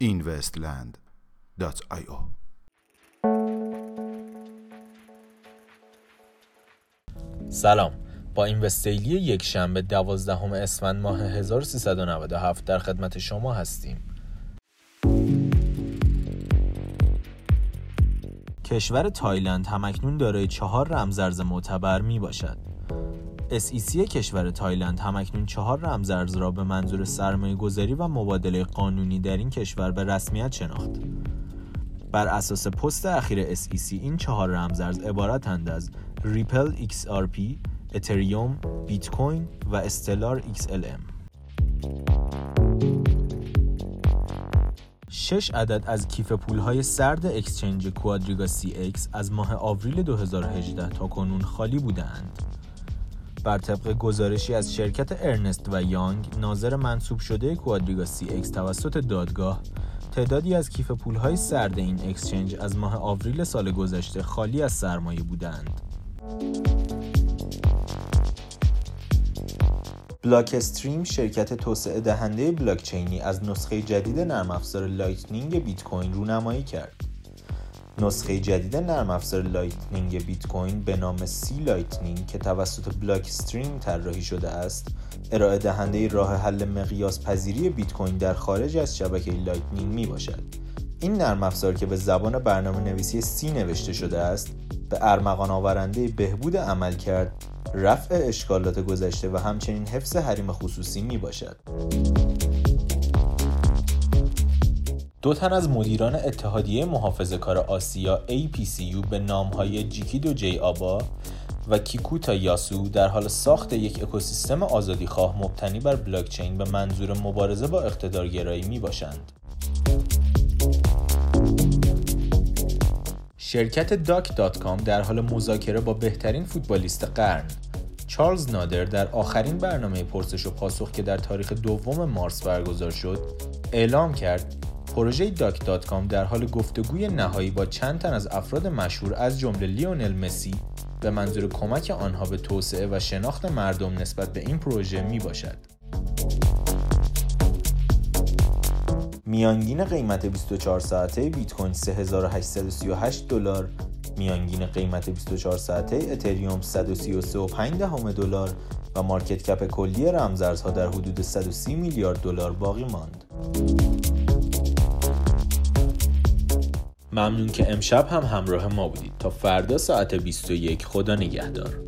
investland.io سلام. با این وستیلی یک شنبه دوازدهم اسفند ماه 1397 در خدمت شما هستیم. کشور تایلند همکنون دارای چهار رمزرز معتبر می باشد SEC کشور تایلند همکنون چهار رمزرز را به منظور سرمایه گذاری و مبادله قانونی در این کشور به رسمیت شناخت. بر اساس پست اخیر SEC این چهار رمزارز عبارتند از ریپل XRP، اتریوم، بیت کوین و استلار XLM. شش عدد از کیف پولهای سرد exchange کوادریگا CX از ماه آوریل 2018 تا کنون خالی بودند. بر طبق گزارشی از شرکت ارنست و یانگ ناظر منصوب شده کوادریگا CX توسط دادگاه تعدادی از کیف پولهای سرد این exchange از ماه آوریل سال گذشته خالی از سرمایه بودند. Blockstream شرکت توسعه دهنده بلاکچینی از نسخه جدید نرم افزار Lightning بیت کوین رونمایی کرد. نسخه جدید نرم افزار Lightning بیت کوین به نام C-Lightning که توسط Blockstream طراحی شده است ارائه دهنده راه حل مقیاس پذیری بیت کوین در خارج از شبکه Lightning می باشد این نرم افزار که به زبان برنامه نویسی C نوشته شده است به ارمغان آورنده بهبود عملکرد رفع اشکالات گذشته و همچنین حفظ حریم خصوصی می باشد. دو تن از مدیران اتحادیه محافظه کار آسیا APCU به نامهای جیکیدو جی آبا و کیکوتا یاسو در حال ساخت یک اکوسیستم آزادیخواه مبتنی بر بلاکچین به منظور مبارزه با اقتدارگرایی می باشند. شرکت Doc.com در حال مذاکره با بهترین فوتبالیست قرن چارلز نادر در آخرین برنامه پرسش و پاسخ که در تاریخ دوم مارس برگزار شد اعلام کرد پروژه Doc.com در حال گفتگوی نهایی با چند تن از افراد مشهور از جمله لیونل مسی به منظور کمک آنها به توسعه و شناخت مردم نسبت به این پروژه می باشد. میانگین قیمت 24 ساعته بیت کوین 3838 دلار، میانگین قیمت 24 ساعته اتریوم 133.5 دلار و مارکت کپ کلی رمزارزها در حدود 130 میلیارد دلار باقی ماند. ممنون که امشب هم همراه ما بودید تا فردا ساعت 21 خدا نگهدار